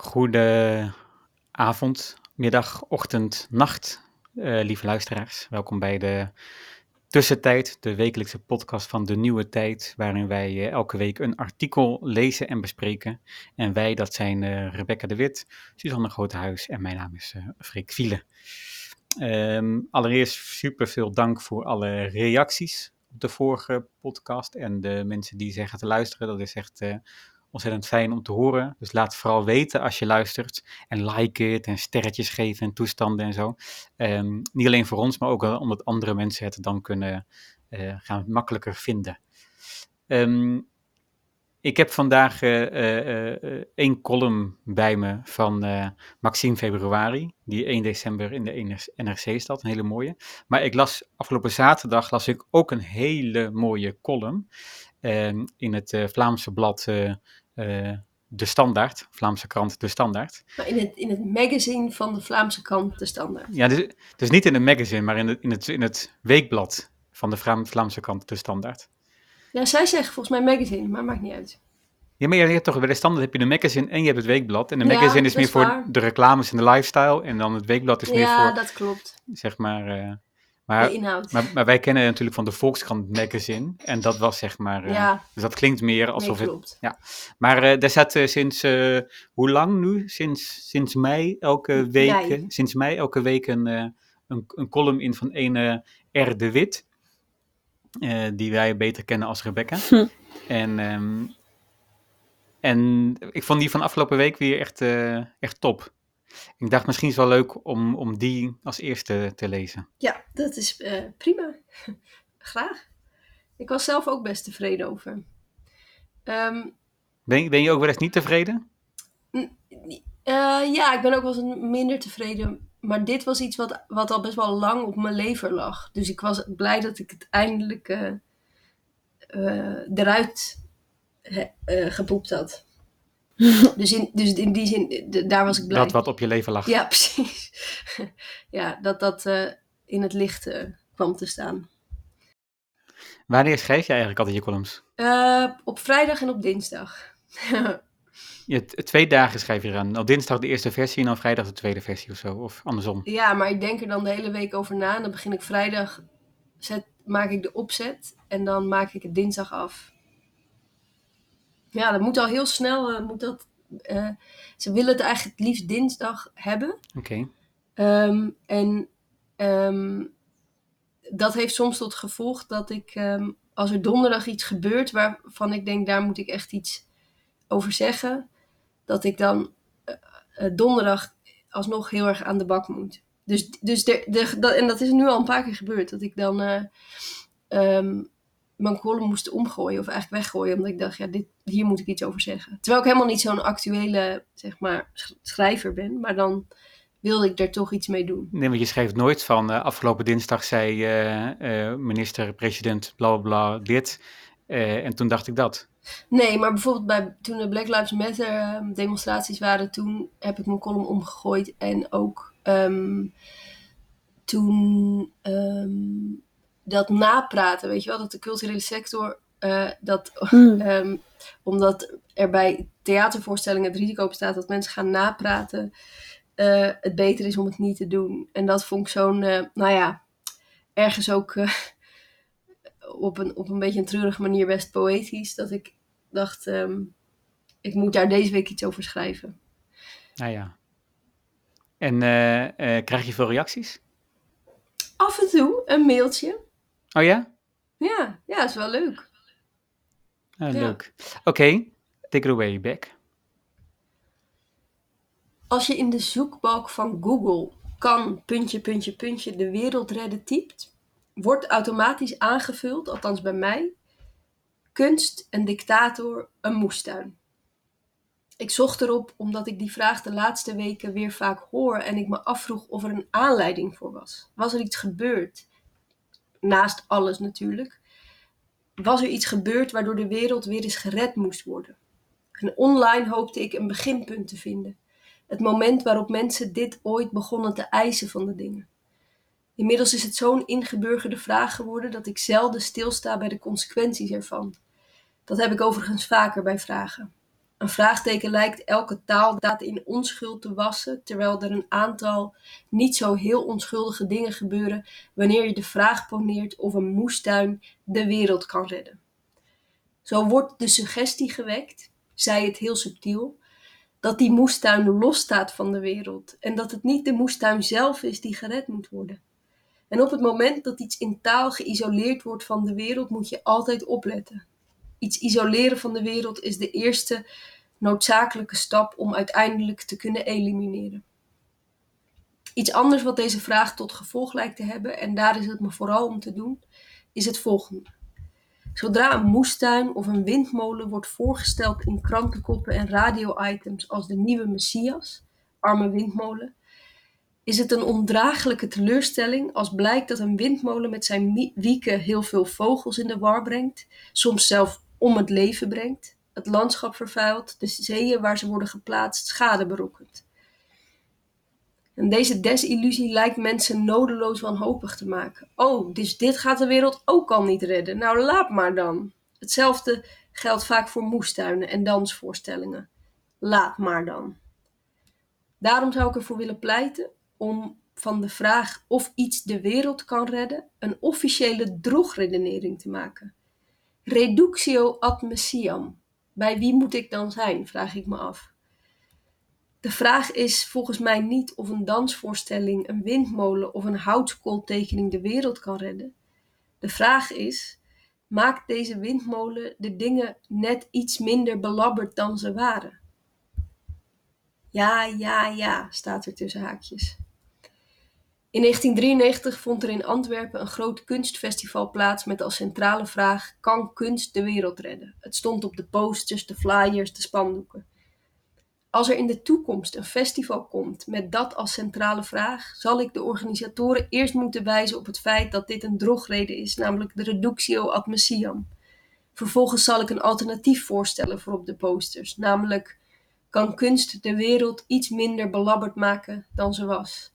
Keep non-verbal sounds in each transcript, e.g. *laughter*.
Goede avond, middag, ochtend, nacht, eh, lieve luisteraars. Welkom bij de Tussentijd, de wekelijkse podcast van De Nieuwe Tijd, waarin wij eh, elke week een artikel lezen en bespreken. En wij, dat zijn eh, Rebecca de Wit, Suzanne Grotehuis en mijn naam is Freek Vielen. Ehm, allereerst super veel dank voor alle reacties op de vorige podcast en de mensen die zeggen te luisteren. Dat is echt ontzettend fijn om te horen. Dus laat vooral weten als je luistert. En like het en sterretjes geven en toestanden en zo. Um, niet alleen voor ons, maar ook omdat andere mensen het dan kunnen uh, gaan makkelijker vinden. Um, ik heb vandaag uh, één column bij me van Maxime Februari, die 1 december in de NRC staat, een hele mooie. Maar ik las afgelopen zaterdag las ik ook een hele mooie column ehm, in het Vlaamse blad De Standaard, Vlaamse krant De Standaard. Maar in het, in het magazine van de Vlaamse krant De Standaard. Ja, dus, dus niet in het magazine, maar in het, in het, in het weekblad van de Vlaamse krant De Standaard. Ja, zij zeggen volgens mij magazine, maar maakt niet uit. Ja, maar je hebt toch bij de standaard heb je de magazine en je hebt het weekblad. En de magazine is meer voor de reclames en de lifestyle. En dan het weekblad is meer voor... Ja, dat klopt. Zeg maar... Uh, maar, maar, maar, wij kennen natuurlijk van de Volkskrant magazine. En dat was zeg maar. Uh, ja. Dus dat klinkt meer alsof nee, klopt. het. Ja. Maar uh, daar staat uh, sinds. hoe lang nu? Sinds, sinds mei elke week. Nee. Sinds mei elke week een, een, een column in van een R. de Wit. die wij beter kennen als Rebecca. Hm. En. Um, en ik vond die van afgelopen week weer echt, echt top. Ik dacht misschien is het wel leuk om, om die als eerste te lezen. Ja, dat is uh, prima. *laughs* Graag. Ik was zelf ook best tevreden over. Um, ben, ben je ook wel eens niet tevreden? Uh, ja, ik ben ook wel eens minder tevreden. Maar dit was iets wat, wat al best wel lang op mijn lever lag. Dus ik was blij dat ik het eindelijk uh, eruit gepoept had. *laughs* dus, in, dus in die zin, daar was ik blij. Dat wat op je leven lag. Ja, *laughs* precies. ja, dat dat uh, in het licht uh, kwam te staan. Wanneer schrijf je eigenlijk altijd je columns? Uh, op vrijdag en op dinsdag. *laughs* je, twee dagen schrijf je eraan. Op dinsdag de eerste versie en dan vrijdag de tweede versie of zo, of andersom. Ja, maar ik denk er dan de hele week over na. En dan begin ik vrijdag, zet, maak ik de opzet en dan maak ik het dinsdag af. Ja, dat moet al heel snel. Uh, moet dat, uh, ze willen het eigenlijk het liefst dinsdag hebben. Oké. Okay. Um, en um, dat heeft soms tot gevolg dat ik, um, als er donderdag iets gebeurt waarvan ik denk, daar moet ik echt iets over zeggen, dat ik dan uh, donderdag alsnog heel erg aan de bak moet. Dus, dus de, de, dat, en dat is nu al een paar keer gebeurd, dat ik dan mijn column moest omgooien of eigenlijk weggooien. Omdat ik dacht, ja, dit, hier moet ik iets over zeggen. Terwijl ik helemaal niet zo'n actuele, zeg maar, schrijver ben. Maar dan wilde ik er toch iets mee doen. Nee, want je schrijft nooit van uh, afgelopen dinsdag zei uh, uh, minister-president bla bla dit. en toen dacht ik dat. Nee, maar bijvoorbeeld bij, toen de Black Lives Matter demonstraties waren, toen heb ik mijn column omgegooid. En ook um, toen... Um, dat napraten, weet je wel, dat de culturele sector, uh, dat, mm. um, *laughs* omdat er bij theatervoorstellingen het risico bestaat dat mensen gaan napraten, uh, het beter is om het niet te doen. En dat vond ik zo'n, uh, nou ja, ergens ook *laughs* op, een, op een beetje een treurige manier best poëtisch, dat ik dacht, um, ik moet daar deze week iets over schrijven. Nou ja. En krijg je veel reacties? Af en toe een mailtje. Oh ja? Ja, ja, is wel leuk. Ah, leuk. Oké, okay, take it away, Beck. Als je in de zoekbalk van Google kan puntje, puntje, puntje de wereld redden typt, wordt automatisch aangevuld, althans bij mij, kunst, een dictator, een moestuin. Ik zocht erop omdat ik die vraag de laatste weken weer vaak hoor en ik me afvroeg of er een aanleiding voor was. Was er iets gebeurd? Naast alles natuurlijk, was er iets gebeurd waardoor de wereld weer eens gered moest worden. En online hoopte ik een beginpunt te vinden. Het moment waarop mensen dit ooit begonnen te eisen van de dingen. Inmiddels is het zo'n ingeburgerde vraag geworden dat ik zelden stilsta bij de consequenties ervan. Dat heb ik overigens vaker bij vragen. Een vraagteken lijkt elke taaldaad in onschuld te wassen, terwijl er een aantal niet zo heel onschuldige dingen gebeuren wanneer je de vraag poneert of een moestuin de wereld kan redden. Zo wordt de suggestie gewekt, zij het heel subtiel, dat die moestuin losstaat van de wereld en dat het niet de moestuin zelf is die gered moet worden. En op het moment dat iets in taal geïsoleerd wordt van de wereld, moet je altijd opletten. Iets isoleren van de wereld is de eerste noodzakelijke stap om uiteindelijk te kunnen elimineren. Iets anders wat deze vraag tot gevolg lijkt te hebben, en daar is het me vooral om te doen, is het volgende. Zodra een moestuin of een windmolen wordt voorgesteld in krantenkoppen en radio-items als de nieuwe Messias, arme windmolen, is het een ondraaglijke teleurstelling als blijkt dat een windmolen met zijn wieken heel veel vogels in de war brengt, soms zelf om het leven brengt, het landschap vervuilt, de zeeën waar ze worden geplaatst schade berokkent. En deze desillusie lijkt mensen nodeloos wanhopig te maken. Oh, dus dit gaat de wereld ook al niet redden. Nou, laat maar dan. Hetzelfde geldt vaak voor moestuinen en dansvoorstellingen. Laat maar dan. Daarom zou ik ervoor willen pleiten om van de vraag of iets de wereld kan redden een officiële drogredenering te maken. Reductio ad messiam. Bij wie moet ik dan zijn, vraag ik me af. De vraag is volgens mij niet of een dansvoorstelling, een windmolen of een houtskooltekening de wereld kan redden. De vraag is: maakt deze windmolen de dingen net iets minder belabberd dan ze waren? Ja, ja, ja, staat er tussen haakjes. In 1993 vond er in Antwerpen een groot kunstfestival plaats met als centrale vraag: kan kunst de wereld redden? Het stond op de posters, de flyers, de spandoeken. Als er in de toekomst een festival komt met dat als centrale vraag, zal ik de organisatoren eerst moeten wijzen op het feit dat dit een drogreden is, namelijk de reductio ad messiam. Vervolgens zal ik een alternatief voorstellen voor op de posters, namelijk kan kunst de wereld iets minder belabberd maken dan ze was.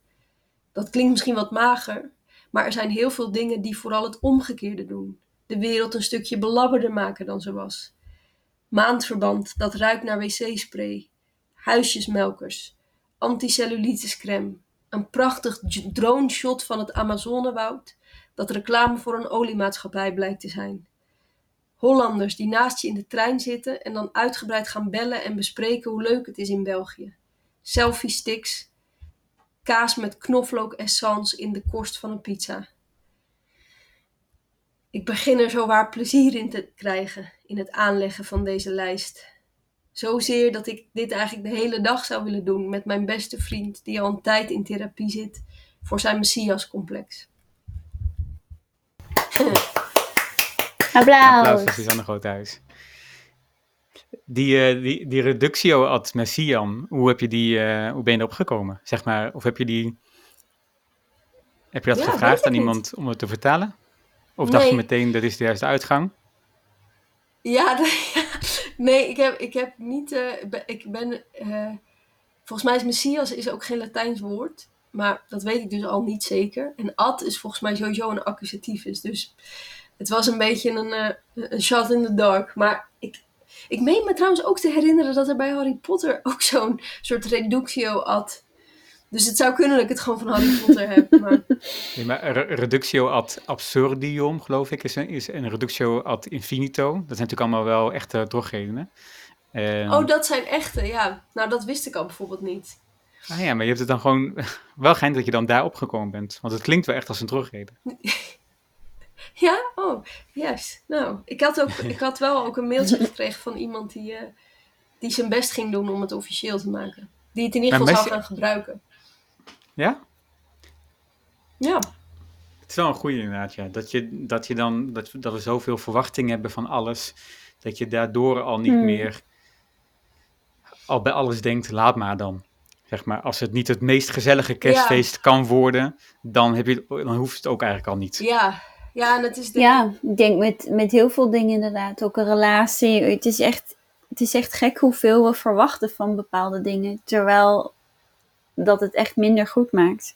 Dat klinkt misschien wat mager, maar er zijn heel veel dingen die vooral het omgekeerde doen. De wereld een stukje belabberder maken dan ze was. Maandverband dat ruikt naar wc-spray, huisjesmelkers, anticellulitiscrème, een prachtig drone shot van het Amazonewoud dat reclame voor een oliemaatschappij blijkt te zijn. Hollanders die naast je in de trein zitten en dan uitgebreid gaan bellen en bespreken hoe leuk het is in België. Selfie sticks, kaas met knoflook essence in de korst van een pizza. Ik begin er zowaar plezier in te krijgen in het aanleggen van deze lijst. Zozeer dat ik dit eigenlijk de hele dag zou willen doen met mijn beste vriend, die al een tijd in therapie zit voor zijn Messias-complex. Applaus. Applaus voor Suzanne Groothuis. Die, uh, die, die reductio ad messiam, hoe, heb je die, uh, hoe ben je erop gekomen? Zeg maar, of heb je die... Heb je dat Ja, gevraagd aan iemand om het te vertalen? Of dacht je meteen, dat is de juiste uitgang? Ja, *laughs* de- nee, ik heb, ik heb niet. eh, be- ik ben. eh, volgens mij is Messias is ook geen Latijns woord. Maar dat weet ik dus al niet zeker. En ad is volgens mij sowieso een accusativus. Dus het was een beetje een, eh, een shot in the dark. Maar ik, ik meen me trouwens ook te herinneren dat er bij Harry Potter ook zo'n soort reductio ad. Dus het zou kunnen dat ik het gewoon van Harry Potter heb. Maar *laughs* Nee, maar re- reductio ad absurdium, geloof ik, is een, is een reductio ad infinito. Dat zijn natuurlijk allemaal wel echte drogredenen. Ehm, oh, dat zijn echte. Ja, nou dat wist ik al bijvoorbeeld niet. ah ja, maar je hebt het dan gewoon *laughs* wel geheim dat je dan daar opgekomen bent. Want het klinkt wel echt als een drogreden. *laughs* Ja? Oh, yes. Nou, ik had, ook, ik had wel ook een mailtje *laughs* gekregen van iemand die, eh, die zijn best ging doen om het officieel te maken. Die het in ieder geval zou gaan gebruiken. Ja? Ja, Het is wel een goede inderdaad, ja. Dat, je, dat, je dan, dat, dat we zoveel verwachting hebben van alles, dat je daardoor al niet Hmm. meer al bij alles denkt, laat maar dan. Zeg maar, als het niet het meest gezellige kerstfeest kan worden, dan, heb je, dan hoeft het ook eigenlijk al niet. ja. Ja, en het is de... Ja, ik denk met, met heel veel dingen inderdaad. Ook een relatie. Het is, echt, het is echt gek hoeveel we verwachten van bepaalde dingen. Terwijl dat het echt minder goed maakt.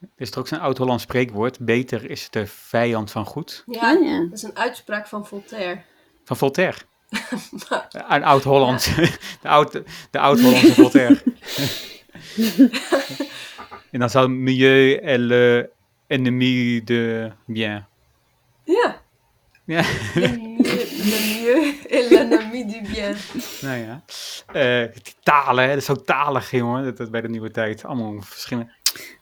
Er is er ook zo'n oud-Hollands spreekwoord, beter is de vijand van goed. Ja, Oh ja. dat is een uitspraak van Voltaire. Van Voltaire. *laughs* Maar- Een oud-Hollandse, *laughs* de oud- de oud-Hollandse Voltaire. *laughs* en dan zou milieu le ennemi de bien. ja. Ja, Le mieux, l'ennemi du bien. nou ja. Eh, die talen, hè, dat is zo talig, jongen, dat, dat bij de nieuwe tijd. Allemaal verschillende.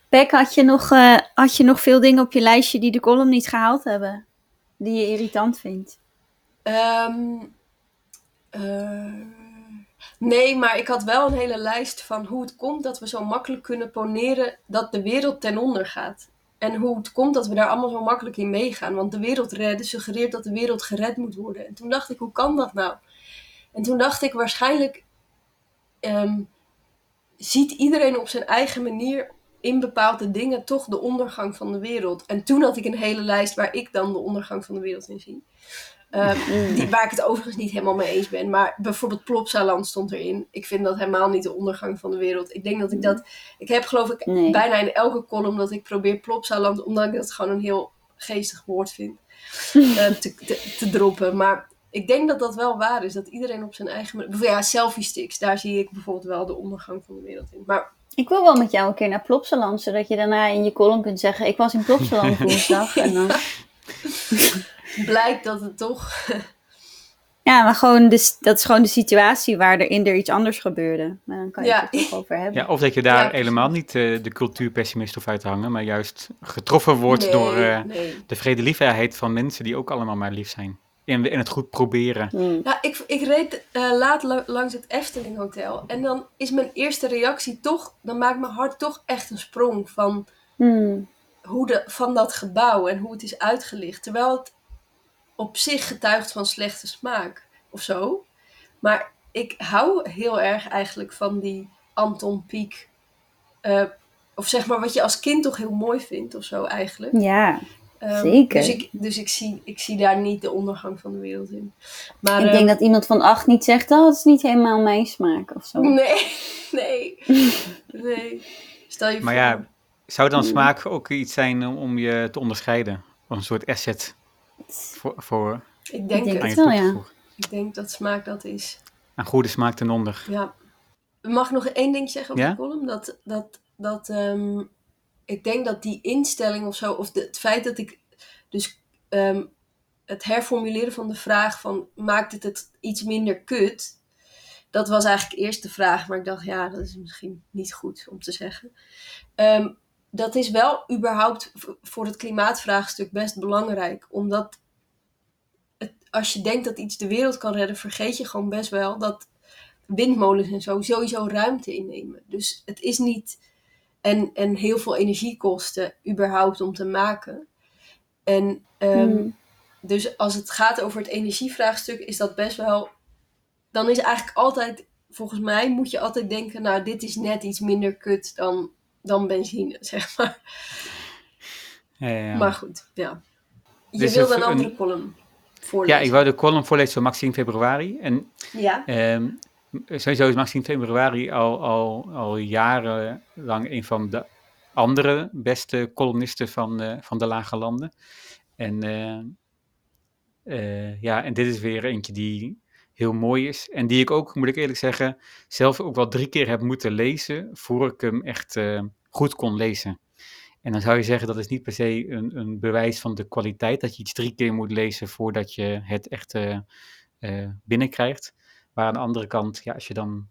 Beck, had je, nog, eh, had je nog veel dingen op je lijstje die de column niet gehaald hebben? Die je irritant vindt? Ehm, eh, nee, maar ik had wel een hele lijst van hoe het komt dat we zo makkelijk kunnen poneren dat de wereld ten onder gaat. En hoe het komt dat we daar allemaal zo makkelijk in meegaan. Want de wereld redden suggereert dat de wereld gered moet worden. En toen dacht ik, hoe kan dat nou? En toen dacht ik, waarschijnlijk ehm, ziet iedereen op zijn eigen manier in bepaalde dingen toch de ondergang van de wereld. En toen had ik een hele lijst waar ik dan de ondergang van de wereld in zie. Ehm, die, waar ik het overigens niet helemaal mee eens ben. Maar bijvoorbeeld Plopsaland stond erin. Ik vind dat helemaal niet de ondergang van de wereld. Ik denk dat ik dat... Ik heb geloof ik Nee. bijna in elke column dat ik probeer Plopsaland... omdat ik dat gewoon een heel geestig woord vind... *laughs* eh, te, te, te droppen. Maar ik denk dat dat wel waar is. Dat iedereen op zijn eigen... manier- Ja, selfie sticks. Daar zie ik bijvoorbeeld wel de ondergang van de wereld in. Maar Ik wil wel met jou een keer naar Plopsaland, zodat je daarna in je column kunt zeggen: Ik was in Plopsaland *laughs* woensdag. En dan, *laughs* *laughs* blijkt dat het toch... *laughs* ja, maar gewoon de, dat is gewoon de situatie waar er in er iets anders gebeurde. Maar dan kan je Ja. het er toch over hebben. *laughs* Ja, of dat je daar Ja, helemaal niet eh, de cultuurpessimist hoeft uit te hangen, maar juist getroffen wordt Nee, door eh, nee. de vredeliefheid van mensen die ook allemaal maar lief zijn. En, en het goed proberen. Hmm. Ja, ik, ik reed eh, laat la- langs het Efteling Hotel. En dan is mijn eerste reactie toch... Dan maakt mijn hart toch echt een sprong van, Hmm. hoe de, van dat gebouw en hoe het is uitgelicht. Terwijl het op zich getuigt van slechte smaak of zo. Maar ik hou heel erg eigenlijk van die Anton Pieck. eh, of zeg maar wat je als kind toch heel mooi vindt of zo eigenlijk. Ja, Ehm, zeker. Dus, ik, dus ik, zie, ik zie daar niet de ondergang van de wereld in. Maar, ik denk dat iemand van acht niet zegt: Oh, het is niet helemaal mijn smaak of zo. Nee, *laughs* nee, *laughs* nee. Stel je Maar voor. ja, zou dan Hmm. smaak ook iets zijn om- om je te onderscheiden? Of een soort asset voor, voor ik denk, Ik denk het. aan je wel, ja. Ik denk dat smaak dat is. Aan goede smaak ten onder. Ja. Mag ik nog één ding zeggen over Ja? de column? Dat, dat, dat ehm, ik denk dat die instelling of zo, of de- het feit dat ik dus ehm, het herformuleren van de vraag van maakt het het iets minder kut? Dat was eigenlijk eerst de vraag, maar ik dacht ja, dat is misschien niet goed om te zeggen. Ehm, dat is wel überhaupt voor het klimaatvraagstuk best belangrijk, omdat het, als je denkt dat iets de wereld kan redden, vergeet je gewoon best wel dat windmolens en zo sowieso ruimte innemen. Dus het is niet. En, en heel veel energie kosten, überhaupt om te maken. En ehm, Hmm. dus als het gaat over het energievraagstuk, is dat best wel. Dan is eigenlijk altijd, volgens mij, moet je altijd denken: nou, dit is net iets minder kut dan, dan benzine, *laughs* zeg maar. Ja, ja, ja. Maar goed, ja. Je Dus wilde een- een andere column ja, voorlezen. ik wou de column voorlezen van Maxime Februari. En Ja, Ehm, sowieso is Maxime Februari al, al, al jarenlang een van de andere beste columnisten van, eh, van de Lage Landen. En, eh, eh, ja, en dit is weer eentje die heel mooi is. En die ik ook, moet ik eerlijk zeggen, zelf ook wel drie keer heb moeten lezen voor ik hem echt eh, goed kon lezen. En dan zou je zeggen dat is niet per se een, een bewijs van de kwaliteit, dat je iets drie keer moet lezen voordat je het echt eh, eh, binnenkrijgt. Maar aan de andere kant, ja, als je dan.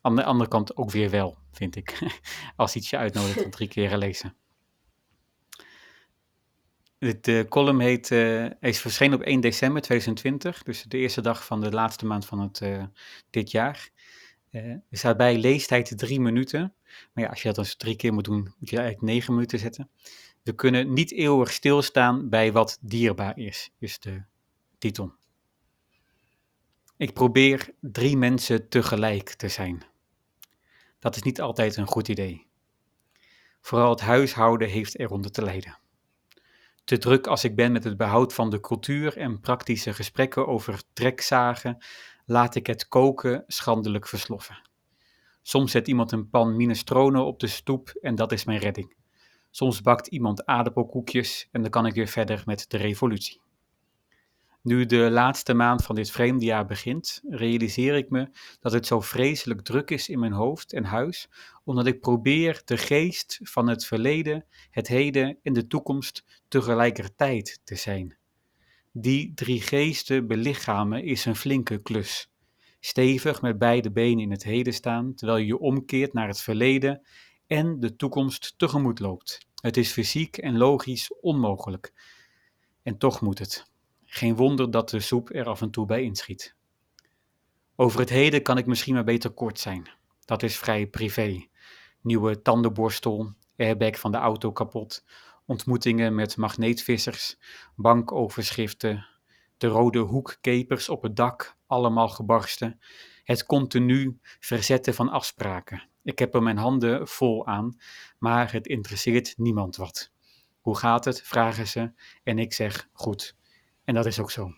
Aan de andere kant ook weer wel, vind ik. *laughs* Als iets je uitnodigt om drie keer te lezen. De column heet, eh, is verschenen op 1 december 2020, dus de eerste dag van de laatste maand van het, eh, dit jaar. Eh, er staat bij leestijd drie minuten. Maar ja, als je dat dus drie keer moet doen, moet je eigenlijk negen minuten zetten. We kunnen niet eeuwig stilstaan bij wat dierbaar is, is de titel. Ik probeer drie mensen tegelijk te zijn. Dat is niet altijd een goed idee. Vooral het huishouden heeft eronder te lijden. Te druk als ik ben met het behoud van de cultuur en praktische gesprekken over trekzagen, laat ik het koken schandelijk versloffen. Soms zet iemand een pan minestrone op de stoep en dat is mijn redding. Soms bakt iemand aardappelkoekjes en dan kan ik weer verder met de revolutie. Nu de laatste maand van dit vreemde jaar begint, realiseer ik me dat het zo vreselijk druk is in mijn hoofd en huis, omdat ik probeer de geest van het verleden, het heden en de toekomst tegelijkertijd te zijn. Die drie geesten belichamen is een flinke klus. Stevig met beide benen in het heden staan, terwijl je je omkeert naar het verleden en de toekomst tegemoet loopt. Het is fysiek en logisch onmogelijk. En toch moet het. Geen wonder dat de soep er af en toe bij inschiet. Over het heden kan ik misschien maar beter kort zijn. Dat is vrij privé. Nieuwe tandenborstel, airbag van de auto kapot, ontmoetingen met magneetvissers, bankoverschriften, de rode hoekkepers op het dak, allemaal gebarsten, het continu verzetten van afspraken. Ik heb er mijn handen vol aan, maar het interesseert niemand wat. Hoe gaat het? vragen ze en ik zeg goed. En dat is ook zo.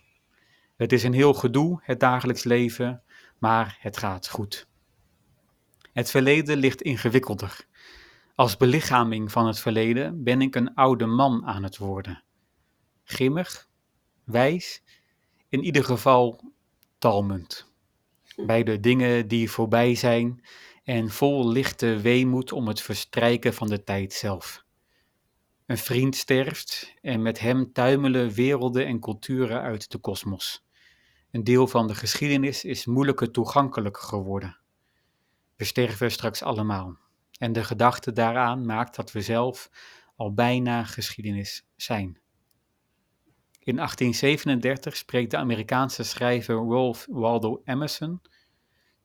Het is een heel gedoe, het dagelijks leven, maar het gaat goed. Het verleden ligt ingewikkelder. Als belichaming van het verleden ben ik een oude man aan het worden. Grimmig, wijs, in ieder geval talmend. Bij de dingen die voorbij zijn en vol lichte weemoed om het verstrijken van de tijd zelf. Een vriend sterft en met hem tuimelen werelden en culturen uit de kosmos. Een deel van de geschiedenis is moeilijker toegankelijk geworden. We sterven straks allemaal. En de gedachte daaraan maakt dat we zelf al bijna geschiedenis zijn. In 1837 spreekt de Amerikaanse schrijver Ralph Waldo Emerson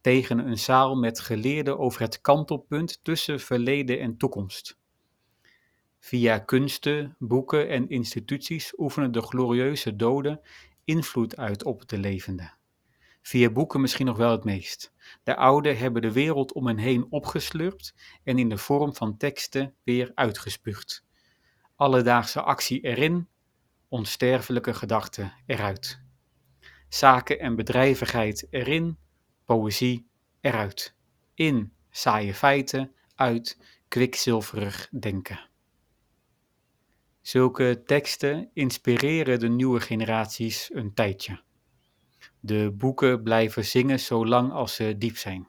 tegen een zaal met geleerden over het kantelpunt tussen verleden en toekomst. Via kunsten, boeken en instituties oefenen de glorieuze doden invloed uit op de levenden. Via boeken misschien nog wel het meest. De ouden hebben de wereld om hen heen opgeslurpt en in de vorm van teksten weer uitgespuugd. Alledaagse actie erin, onsterfelijke gedachten eruit. Zaken en bedrijvigheid erin, poëzie eruit. In saaie feiten, uit kwikzilverig denken. Zulke teksten inspireren de nieuwe generaties een tijdje. De boeken blijven zingen zolang als ze diep zijn.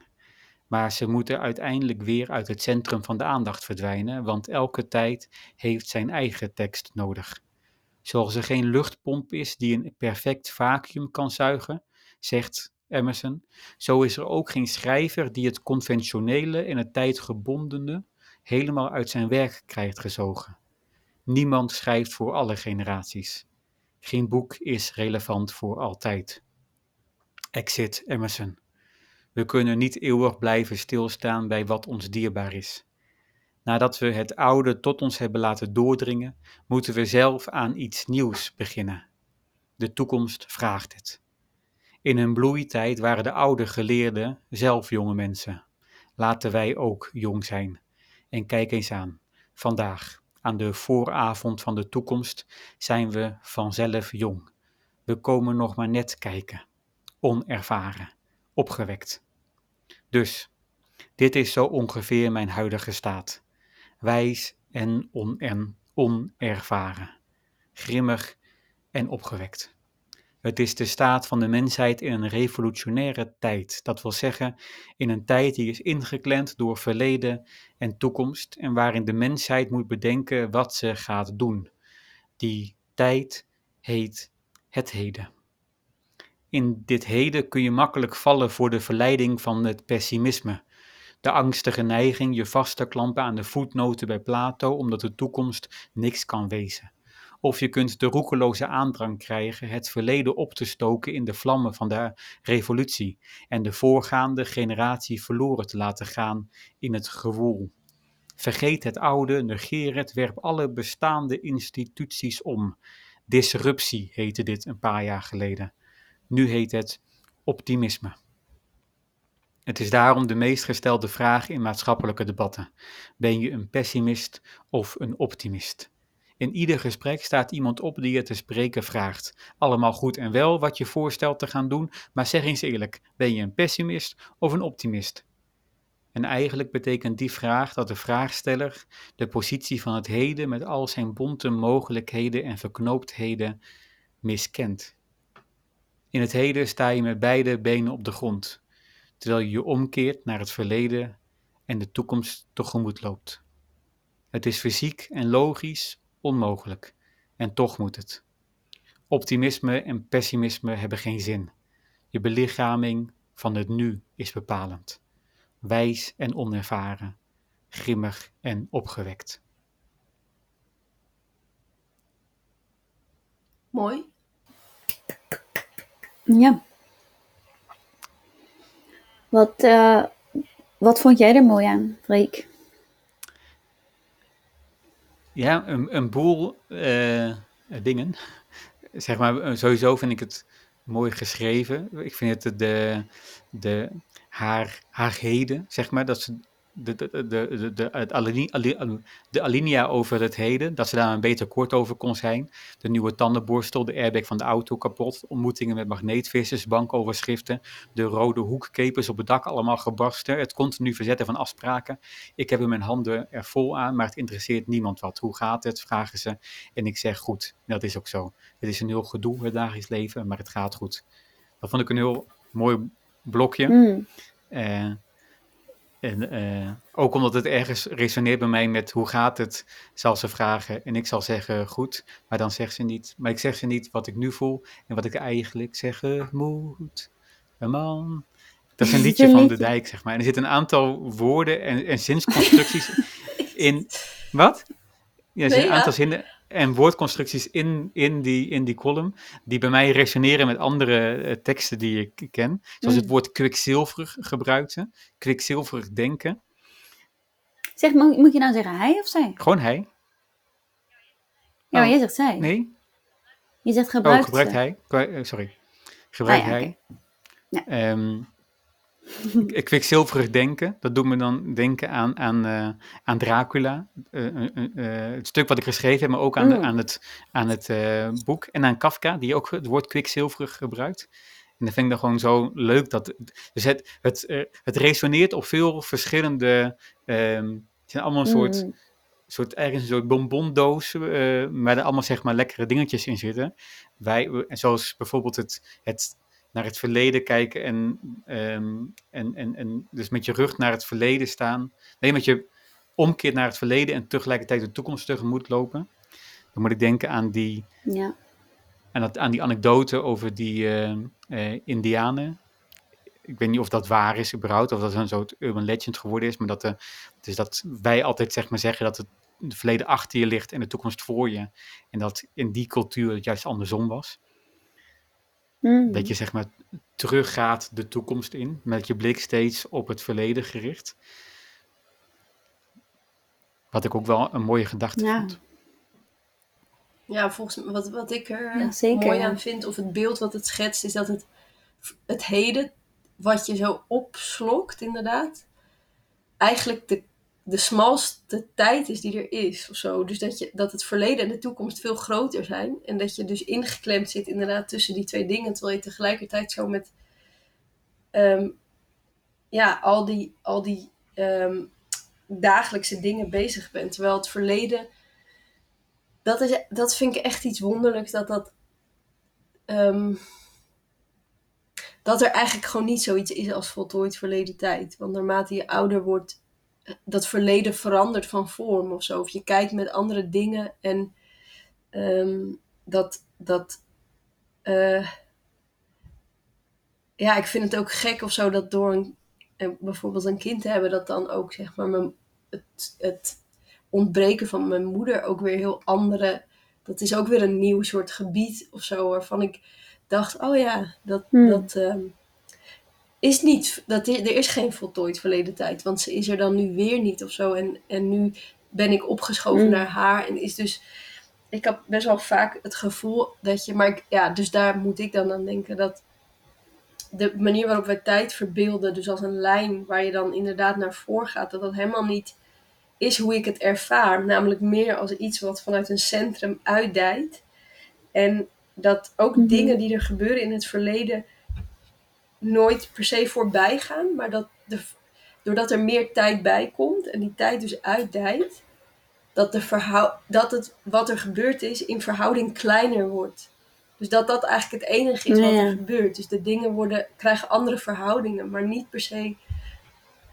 Maar ze moeten uiteindelijk weer uit het centrum van de aandacht verdwijnen, want elke tijd heeft zijn eigen tekst nodig. Zoals er geen luchtpomp is die een perfect vacuüm kan zuigen, zegt Emerson, zo is er ook geen schrijver die het conventionele en het tijdgebondene helemaal uit zijn werk krijgt gezogen. Niemand schrijft voor alle generaties. Geen boek is relevant voor altijd. Exit Emerson. We kunnen niet eeuwig blijven stilstaan bij wat ons dierbaar is. Nadat we het oude tot ons hebben laten doordringen, moeten we zelf aan iets nieuws beginnen. De toekomst vraagt het. In hun bloeitijd waren de oude geleerden zelf jonge mensen. Laten wij ook jong zijn. En kijk eens aan, vandaag, aan de vooravond van de toekomst, zijn we vanzelf jong. We komen nog maar net kijken onervaren, opgewekt. Dus, dit is zo ongeveer mijn huidige staat. Wijs en on onervaren, grimmig en opgewekt. Het is de staat van de mensheid in een revolutionaire tijd, dat wil zeggen in een tijd die is ingeklemd door verleden en toekomst en waarin de mensheid moet bedenken wat ze gaat doen. Die tijd heet het heden. In dit heden kun je makkelijk vallen voor de verleiding van het pessimisme. De angstige neiging je vast te klampen aan de voetnoten bij Plato omdat de toekomst niks kan wezen. Of je kunt de roekeloze aandrang krijgen het verleden op te stoken in de vlammen van de revolutie en de voorgaande generatie verloren te laten gaan in het gewoel. Vergeet het oude, negeer het, werp alle bestaande instituties om. Disruptie heette dit een paar jaar geleden. Nu heet het optimisme. Het is daarom de meest gestelde vraag in maatschappelijke debatten. Ben je een pessimist of een optimist? In ieder gesprek staat iemand op die je te spreken vraagt. Allemaal goed en wel wat je voorstelt te gaan doen, maar zeg eens eerlijk: ben je een pessimist of een optimist? En eigenlijk betekent die vraag dat de vraagsteller de positie van het heden met al zijn bonte mogelijkheden en verknooptheden miskent. In het heden sta je met beide benen op de grond, terwijl je je omkeert naar het verleden en de toekomst tegemoet loopt. Het is fysiek en logisch onmogelijk, en toch moet het. Optimisme en pessimisme hebben geen zin. Je belichaming van het nu is bepalend. Wijs en onervaren, grimmig en opgewekt. Mooi. Ja. Wat, eh, wat vond jij er mooi aan, Freek? Ja, een, een boel eh, dingen. *laughs* Zeg maar, sowieso vind ik het mooi geschreven. Ik vind het de, de, haar, haar heden, zeg maar, dat ze de, de, de, de, het alinea, de alinea over het heden, dat ze daar een beter kort over kon zijn. De nieuwe tandenborstel, de airbag van de auto kapot, ontmoetingen met magneetvissers, bankoverschriften, de rode hoekkepers op het dak allemaal gebarsten, het continu verzetten van afspraken. Ik heb in mijn handen er vol aan, maar het interesseert niemand wat. Hoe gaat het, vragen ze. En ik zeg goed, dat is ook zo. Het is een heel gedoe, het dagelijks leven, maar het gaat goed. Dat vond ik een heel mooi blokje. Mm. Uh, en uh, ook omdat het ergens resoneert bij mij met hoe gaat het, zal ze vragen. En ik zal zeggen goed, maar dan zegt ze niet. Maar ik zeg ze niet wat ik nu voel en wat ik eigenlijk zeggen moet. Een man. Dat is een liedje van de dijk, zeg maar. En er zitten een aantal woorden en, en zinsconstructies *laughs* in. Wat? Ja, er zitten een aantal zinnen en woordconstructies in, in, die, in die column, die bij mij resoneren met andere uh, teksten die ik ken. Zoals Mm. het woord kwikzilverig gebruikte, kwikzilverig denken. Zeg, moet, moet je nou zeggen hij of zij? Gewoon hij. Ja, maar Oh. jij zegt zij. Nee? Je zegt gebruikt oh, gebruikt hij. Eh, sorry. Gebruikt Ah, ja, hij. Ja. Ehm, kwikzilverig denken, dat doet me dan denken aan, aan, eh, aan Dracula. Eh, eh, het stuk wat ik geschreven heb, maar ook aan, de- Mm. aan het, aan het boek. En aan Kafka, die ook het woord kwikzilverig gebruikt. En dat vind ik dan gewoon zo leuk. Dat, dus het, het, het resoneert op veel verschillende... ehm, het zijn allemaal een soort Mm. soort, ergens een soort bonbondoos, eh waar er allemaal zeg maar lekkere dingetjes in zitten. Wij, zoals bijvoorbeeld het, het naar het verleden kijken en, ehm, en, en, en dus met je rug naar het verleden staan. Nee, met je omkeert naar het verleden en tegelijkertijd de toekomst tegemoet lopen. Dan moet ik denken aan die, Ja. aan, dat, aan die anekdote over die eh, eh, indianen. Ik weet niet of dat waar is überhaupt, of dat een soort urban legend geworden is, maar dat, de, dus dat wij altijd zeg maar zeggen dat het het verleden achter je ligt en de toekomst voor je. En dat in die cultuur het juist andersom was. Mm. Dat je zeg maar teruggaat de toekomst in, met je blik steeds op het verleden gericht. Wat ik ook wel een mooie gedachte Ja. vond. Ja, volgens mij, wat, wat ik er Ja, zeker, mooi ja. aan vind, of het beeld wat het schetst, is dat het, het heden, wat je zo opslokt, inderdaad, eigenlijk de, de smalste tijd is die er is, of zo. Dus dat, je, dat het verleden en de toekomst veel groter zijn. En dat je dus ingeklemd zit, inderdaad, tussen die twee dingen, terwijl je tegelijkertijd zo met, ehm, ja, al die, al die ehm, dagelijkse dingen bezig bent. Terwijl het verleden dat, is, dat vind ik echt iets wonderlijks. Dat dat. ehm, dat er eigenlijk gewoon niet zoiets is als voltooid verleden tijd. Want naarmate je ouder wordt, dat verleden verandert van vorm of zo. Of je kijkt met andere dingen en ehm, dat. dat eh, ja, ik vind het ook gek of zo dat door een, eh, bijvoorbeeld een kind te hebben, dat dan ook zeg maar mijn, het, het ontbreken van mijn moeder ook weer heel andere. Dat is ook weer een nieuw soort gebied of zo, waarvan ik dacht: oh ja, dat, Hmm. dat ehm, is niet. Dat, er is geen voltooid verleden tijd, want ze is er dan nu weer niet of zo. En, en nu ben ik opgeschoven Hmm. naar haar en is dus. Ik heb best wel vaak het gevoel dat je. Maar ik, ja, dus daar moet ik dan aan denken dat de manier waarop wij tijd verbeelden, dus als een lijn waar je dan inderdaad naar voor gaat, dat dat helemaal niet is hoe ik het ervaar. Namelijk meer als iets wat vanuit een centrum uitdijt. En dat ook Mhm. dingen die er gebeuren in het verleden nooit per se voorbij gaan, maar dat de, doordat er meer tijd bij komt en die tijd dus uitdijt, dat, de verhou- dat het wat er gebeurd is in verhouding kleiner wordt. Dus dat dat eigenlijk het enige is wat Ja. er gebeurt. Dus de dingen worden, krijgen andere verhoudingen, maar niet per se.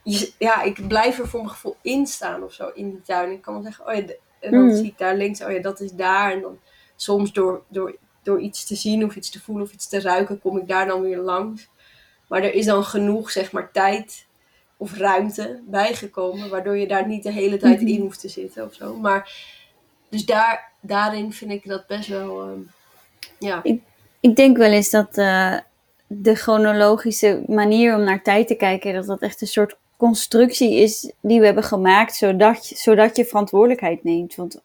Je- ja, ik blijf er voor mijn gevoel in staan of zo in die tuin. Ik kan wel zeggen, oh ja, de- en dan Mm. zie ik daar links, oh ja, dat is daar. En dan soms door, door, door iets te zien of iets te voelen of iets te ruiken, kom ik daar dan weer langs. Maar er is dan genoeg, zeg maar, tijd of ruimte bijgekomen, waardoor je daar niet de hele tijd Mhm. in hoeft te zitten of zo. Maar dus daar, daarin vind ik dat best wel, ehm, ja. Ik denk wel eens dat eh, de chronologische manier om naar tijd te kijken, dat dat echt een soort constructie is die we hebben gemaakt, zodat je, zodat je verantwoordelijkheid neemt. Want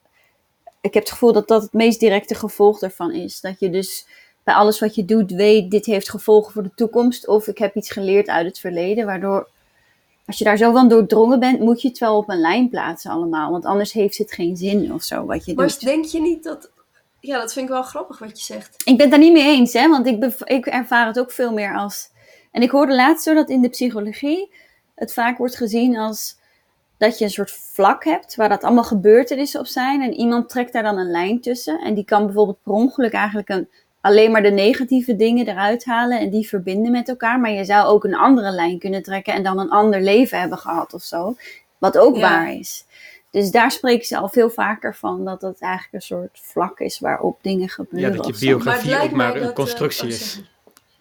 ik heb het gevoel dat dat het meest directe gevolg ervan is. Dat je dus bij alles wat je doet weet, dit heeft gevolgen voor de toekomst. Of ik heb iets geleerd uit het verleden, waardoor als je daar zo van doordrongen bent, moet je het wel op een lijn plaatsen allemaal. Want anders heeft het geen zin of zo wat je Maar doet. denk je niet dat, ja, dat vind ik wel grappig wat je zegt. Ik ben het daar niet mee eens, hè, want ik, bev- ik ervaar het ook veel meer als. En ik hoorde laatst zo dat in de psychologie het vaak wordt gezien als dat je een soort vlak hebt waar dat allemaal gebeurtenissen op zijn. En iemand trekt daar dan een lijn tussen. En die kan bijvoorbeeld per ongeluk eigenlijk een, alleen maar de negatieve dingen eruit halen en die verbinden met elkaar. Maar je zou ook een andere lijn kunnen trekken en dan een ander leven hebben gehad of zo. Wat ook Ja. waar is. Dus daar spreken ze al veel vaker van dat het eigenlijk een soort vlak is waarop dingen gebeuren. Ja, dat je biografie lijkt ook maar een dat, constructie eh, oh, is.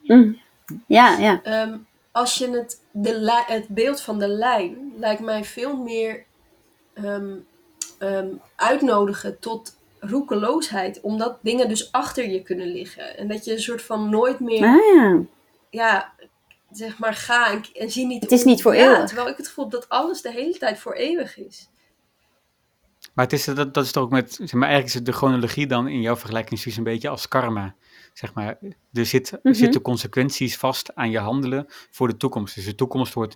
Mm. Ja, ja. maar. Ehm, als je het, de het beeld van de lijn lijkt mij veel meer ehm, ehm, uitnodigen tot roekeloosheid. Omdat dingen dus achter je kunnen liggen. En dat je een soort van nooit meer, Ah ja. ja, zeg maar, ga en, en zie niet Het is niet voor ja, eeuwig. Terwijl ik het gevoel heb dat alles de hele tijd voor eeuwig is. Maar het is, dat, dat is toch ook met, zeg maar, eigenlijk is het de chronologie dan in jouw vergelijking zoiets een beetje als karma. Zeg maar, er, zit, er Mhm. zitten consequenties vast aan je handelen voor de toekomst. Dus de toekomst wordt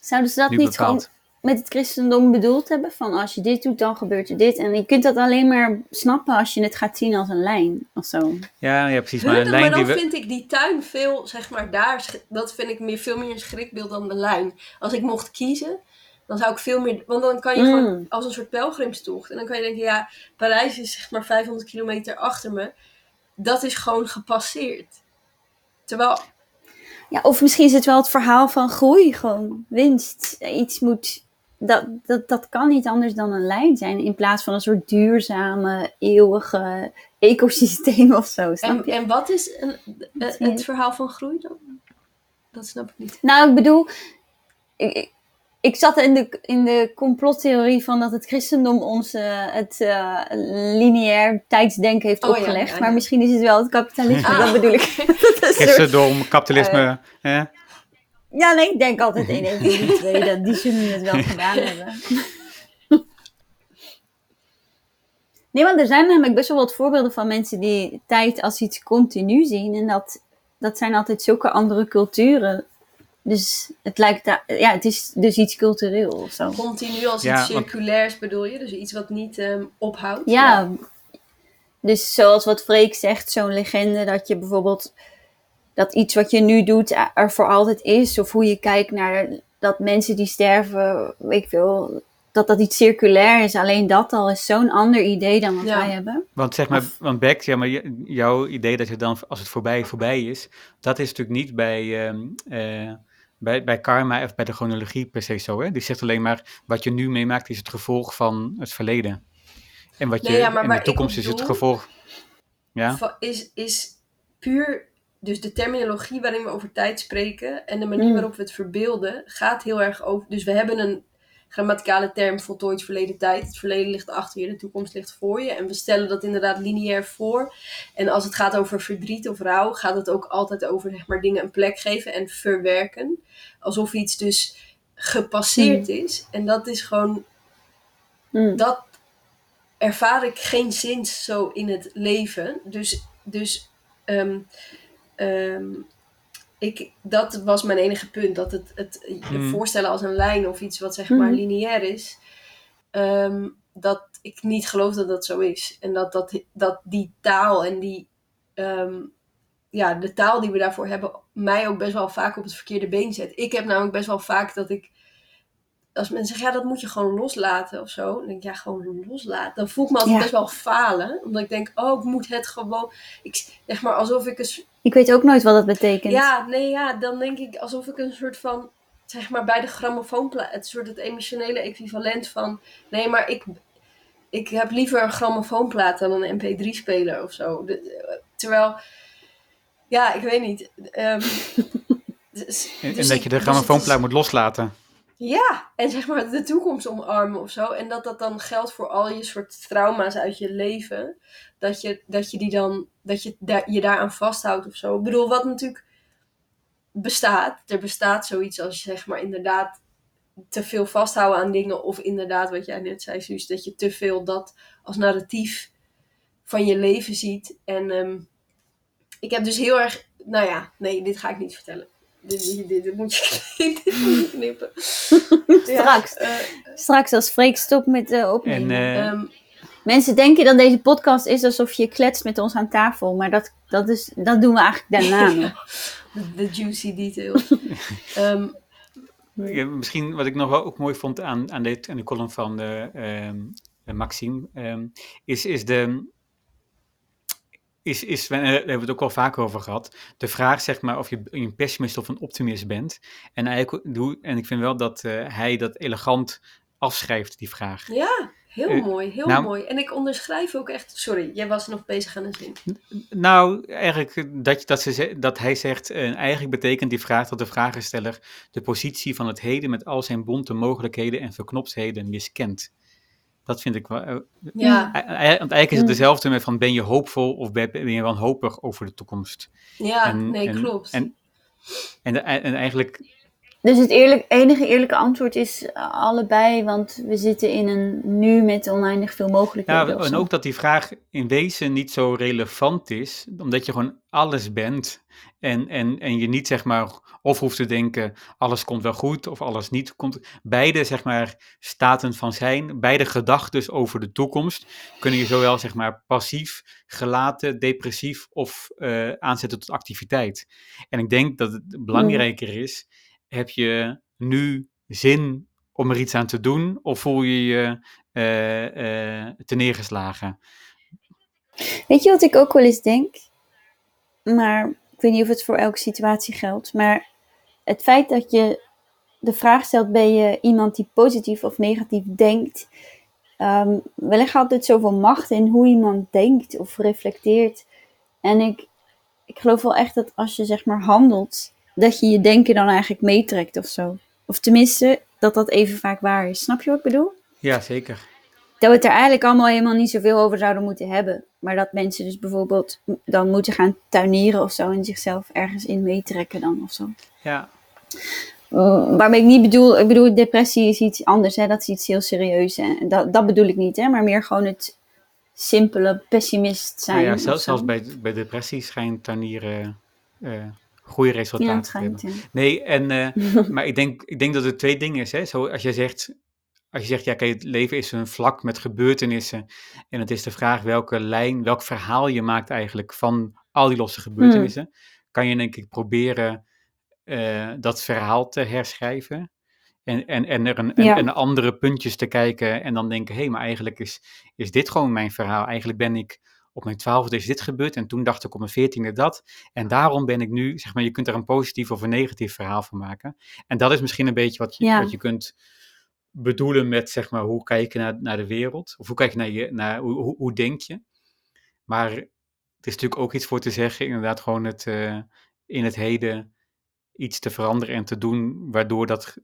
Zouden ze dat nu niet gewoon bepaald. Met het christendom bedoeld hebben? Van als je dit doet, dan gebeurt er dit. En je kunt dat alleen maar snappen als je het gaat zien als een lijn of zo. Ja, ja, precies. Maar een maar lijn dan die we... vind ik die tuin veel, zeg maar, daar, dat vind ik meer, veel meer een schrikbeeld dan de lijn. Als ik mocht kiezen, dan zou ik veel meer, want dan kan je Mm. gewoon als een soort pelgrimstocht. En dan kan je denken, ja, Parijs is zeg maar 500 kilometer achter me. Dat is gewoon gepasseerd. Terwijl, Ja, of misschien is het wel het verhaal van groei, gewoon winst. Iets moet, dat, dat, dat kan niet anders dan een lijn zijn. In plaats van een soort duurzame, eeuwige ecosysteem of zo. Snap en, je? en wat is een, eh, het verhaal van groei dan? Dat snap ik niet. Nou, ik bedoel, ik, ik, zat in de, in de complottheorie van dat het christendom ons het eh, lineair tijdsdenken heeft Oh ja, opgelegd. ja, maar misschien is het wel het kapitalisme, Ah, dat bedoel ik. *laughs* Christendom, kapitalisme. Eh, hè? Ja, nee, ik denk altijd één van die twee, dat die zullen het wel gedaan hebben. Nee, want er zijn namelijk best wel wat voorbeelden van mensen die tijd als iets continu zien. En dat, dat zijn altijd zulke andere culturen. Dus het lijkt daar, ja, het is dus iets cultureel of zo. Continu als Ja, iets want- circulairs bedoel je? Dus iets wat niet ehm, ophoudt? Ja, dus zoals wat Freek zegt, zo'n legende dat je bijvoorbeeld dat iets wat je nu doet er voor altijd is. Of hoe je kijkt naar dat mensen die sterven, weet ik veel, dat dat iets circulair is. Alleen dat al is zo'n ander idee dan wat Ja. wij hebben. Want zeg maar, Of- want Beck, ja, maar jouw idee dat je dan, als het voorbij voorbij is, dat is natuurlijk niet bij, ehm, eh, bij, bij karma of bij de chronologie per se zo. Hè? Die zegt alleen maar, wat je nu meemaakt is het gevolg van het verleden. En wat je Nee, ja, maar in de toekomst is het gevolg. Ja, is, is puur, dus de terminologie waarin we over tijd spreken en de manier Mm. waarop we het verbeelden, gaat heel erg over. Dus we hebben een grammaticale term voltooid verleden tijd. Het verleden ligt achter je, de toekomst ligt voor je. En we stellen dat inderdaad lineair voor. En als het gaat over verdriet of rouw, gaat het ook altijd over zeg maar, dingen een plek geven en verwerken. Alsof iets dus gepasseerd is. En dat is gewoon Mm. dat ervaar ik geen zins zo in het leven. Dus, dus ehm, ehm, ik, dat was mijn enige punt. Dat het, het je Hmm. voorstellen als een lijn of iets wat zeg maar Mhm. lineair is. ehm, dat ik niet geloof dat dat zo is. En dat, dat, dat die taal en die... ehm, ja, de taal die we daarvoor hebben, mij ook best wel vaak op het verkeerde been zet. Ik heb namelijk best wel vaak dat ik als mensen zeggen, ja, dat moet je gewoon loslaten of zo. Dan denk ik, ja, gewoon loslaten. Dan voel ik me altijd Ja. best wel falen. Omdat ik denk, oh, ik moet het gewoon... Ik, zeg maar, alsof ik een Ik weet ook nooit wat dat betekent. ja, nee, ja, dan denk ik alsof ik een soort van, zeg maar, bij de grammofoonplaat, het soort het emotionele equivalent van, nee, maar ik, ik heb liever een grammofoonplaat dan een mp3-speler of zo. De- terwijl, ja, ik weet niet. ehm, *laughs* dus- En, en dus dat ik- je de dus grammofoonplaat is- moet loslaten. Ja, en zeg maar de toekomst omarmen of zo. En dat dat dan geldt voor al je soort trauma's uit je leven. Dat je, dat je die dan, dat je daar, je daaraan vasthoudt of zo. Ik bedoel, wat natuurlijk bestaat. Er bestaat zoiets als zeg maar inderdaad te veel vasthouden aan dingen. Of inderdaad, wat jij net zei, Suus, dat je te veel dat als narratief van je leven ziet. En ehm, ik heb dus heel erg, nou ja, nee, dit ga ik niet vertellen. Dit, dit, dit, dit moet, je, *laughs* knippen. *laughs* Straks. Ja, eh, Straks als Freek stopt met de opnemen. En eh, ehm, Mensen denken dat deze podcast is alsof je kletst met ons aan tafel. Maar dat, dat, is, dat doen we eigenlijk daarna nog. *laughs* de, juicy details. Ehm, Ja, misschien wat ik nog wel ook mooi vond aan, aan, dit, aan de column van eh, ehm, eh, Maxime, ehm, is, is de. Is, is, we daar hebben we het ook al vaker over gehad. De vraag, zeg maar, of je een pessimist of een optimist bent. En, eigenlijk, en ik vind wel dat eh, hij dat elegant afschrijft, die vraag. ja, heel Eh, mooi, heel nou- mooi. En ik onderschrijf ook echt... Sorry, jij was nog bezig aan een zin. Nou, eigenlijk dat, dat, ze, dat hij zegt, eh, eigenlijk betekent die vraag dat de vragensteller de positie van het heden met al zijn bonte mogelijkheden en verknoptheden miskent. Dat vind ik wel. eh, Ja, eh, eh, Want eigenlijk is het Mm. dezelfde met van ben je hoopvol of ben je wanhopig over de toekomst. ja en- nee, en- klopt. en- En, eigenlijk, Dus het eerlijk, enige eerlijke antwoord is allebei. Want we zitten in een nu met oneindig veel mogelijkheden. ja, en ook dat die vraag in wezen niet zo relevant is, omdat je gewoon alles bent. En, en, en je niet zeg maar of hoeft te denken, alles komt wel goed of alles niet komt. Beide zeg maar staten van zijn, beide gedachten over de toekomst, kunnen je zowel zeg maar passief, gelaten, depressief of eh, aanzetten tot activiteit. En ik denk dat het belangrijker is, heb je nu zin om er iets aan te doen of voel je je eh, te neergeslagen? Weet je wat ik ook wel eens denk? Maar ik weet niet of het voor elke situatie geldt. Maar het feit dat je de vraag stelt: ben je iemand die positief of negatief denkt? Um, we leggen altijd zoveel macht in hoe iemand denkt of reflecteert. En ik, ik geloof wel echt dat als je zeg maar handelt, dat je je denken dan eigenlijk meetrekt of zo. Of tenminste, dat dat even vaak waar is. Snap je wat ik bedoel? Ja, zeker. Dat we het er eigenlijk allemaal helemaal niet zoveel over zouden moeten hebben. Maar dat mensen dus bijvoorbeeld dan moeten gaan tuinieren of zo en zichzelf ergens in meetrekken dan of zo. Ja, Uh, waarmee ik niet bedoel, ik bedoel, depressie is iets anders, hè? dat is iets heel serieus. Hè? Dat, dat bedoel ik niet, hè? maar meer gewoon het simpele pessimist zijn. nou ja of zelfs, zelfs bij, bij depressie schijnt tuinieren eh goede Ja, resultaten te hebben. schijnt, ja. Nee, en, eh, *laughs* maar ik denk, ik denk dat het twee dingen is. Hè? Zo, als je zegt, als je zegt ja, kijk, het leven is een vlak met gebeurtenissen. En het is de vraag welke lijn, welk verhaal je maakt eigenlijk van al die losse gebeurtenissen. Kan je denk ik proberen eh, dat verhaal te herschrijven. En, en, en er een, en, Ja. en andere puntjes te kijken en dan denken, hé, hey, maar eigenlijk is, is dit gewoon mijn verhaal. Eigenlijk ben ik op mijn twaalfde is dit gebeurd en toen dacht ik op mijn veertiende dat. En daarom ben ik nu, zeg maar, je kunt er een positief of een negatief verhaal van maken. En dat is misschien een beetje wat je, Ja. wat je kunt bedoelen met, zeg maar, hoe kijk je naar, naar de wereld? Of hoe kijk je naar je, naar, hoe, hoe, hoe denk je? Maar het is natuurlijk ook iets voor te zeggen, inderdaad gewoon het, eh, in het heden iets te veranderen en te doen, waardoor dat,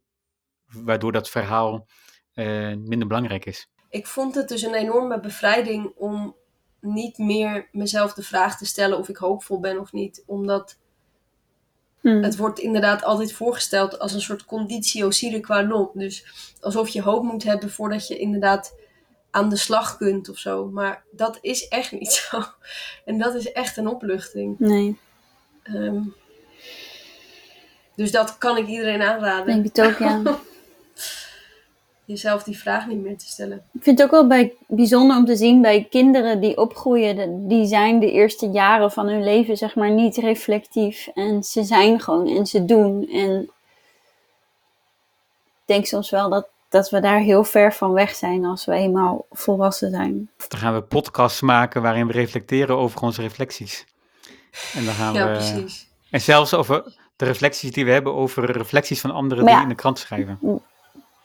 waardoor dat verhaal eh, minder belangrijk is. Ik vond het dus een enorme bevrijding om niet meer mezelf de vraag te stellen of ik hoopvol ben of niet. Omdat Hm. het wordt inderdaad altijd voorgesteld als een soort conditio sine qua non. Dus alsof je hoop moet hebben voordat je inderdaad aan de slag kunt of zo. Maar dat is echt niet *laughs* zo. En dat is echt een opluchting. Nee, Ehm, dus dat kan ik iedereen aanraden. denk het ook, ja. *laughs* Jezelf die vraag niet meer te stellen. Ik vind het ook wel bij, bijzonder om te zien bij kinderen die opgroeien. de- Die zijn de eerste jaren van hun leven zeg maar niet reflectief. En ze zijn gewoon en ze doen. En ik denk soms wel dat, dat we daar heel ver van weg zijn als we eenmaal volwassen zijn. Dan gaan we podcasts maken waarin we reflecteren over onze reflecties. En dan gaan Ja, we. precies. En zelfs over de reflecties die we hebben over reflecties van anderen Maar die ja. in de krant schrijven.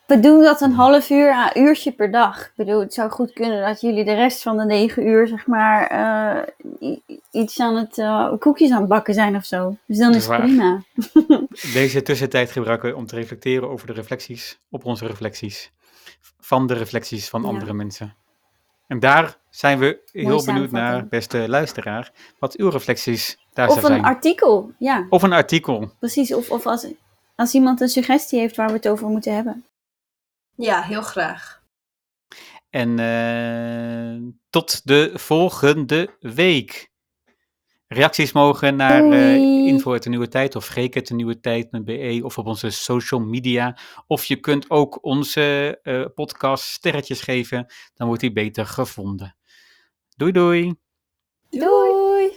We doen dat een half uur, een uurtje per dag. Ik bedoel, het zou goed kunnen dat jullie de rest van de negen uur, zeg maar, eh, iets aan het, eh, koekjes aan het bakken zijn of zo. Dus dan is het prima. *laughs* Deze tussentijd gebruiken we om te reflecteren over de reflecties, op onze reflecties, van de reflecties van Ja. andere mensen. En daar zijn we heel benieuwd naar, beste luisteraar, wat uw reflecties daar Of zijn. een artikel, ja, Of een artikel. precies. Of, of als, als iemand een suggestie heeft waar we het over moeten hebben. Ja, heel graag. En eh, tot de volgende week. Reacties mogen naar info uit de nieuwe tijd of de nieuwe tijd met BE of op onze social media. Of je kunt ook onze eh, podcast sterretjes geven, dan wordt die beter gevonden. Doei doei! Doei!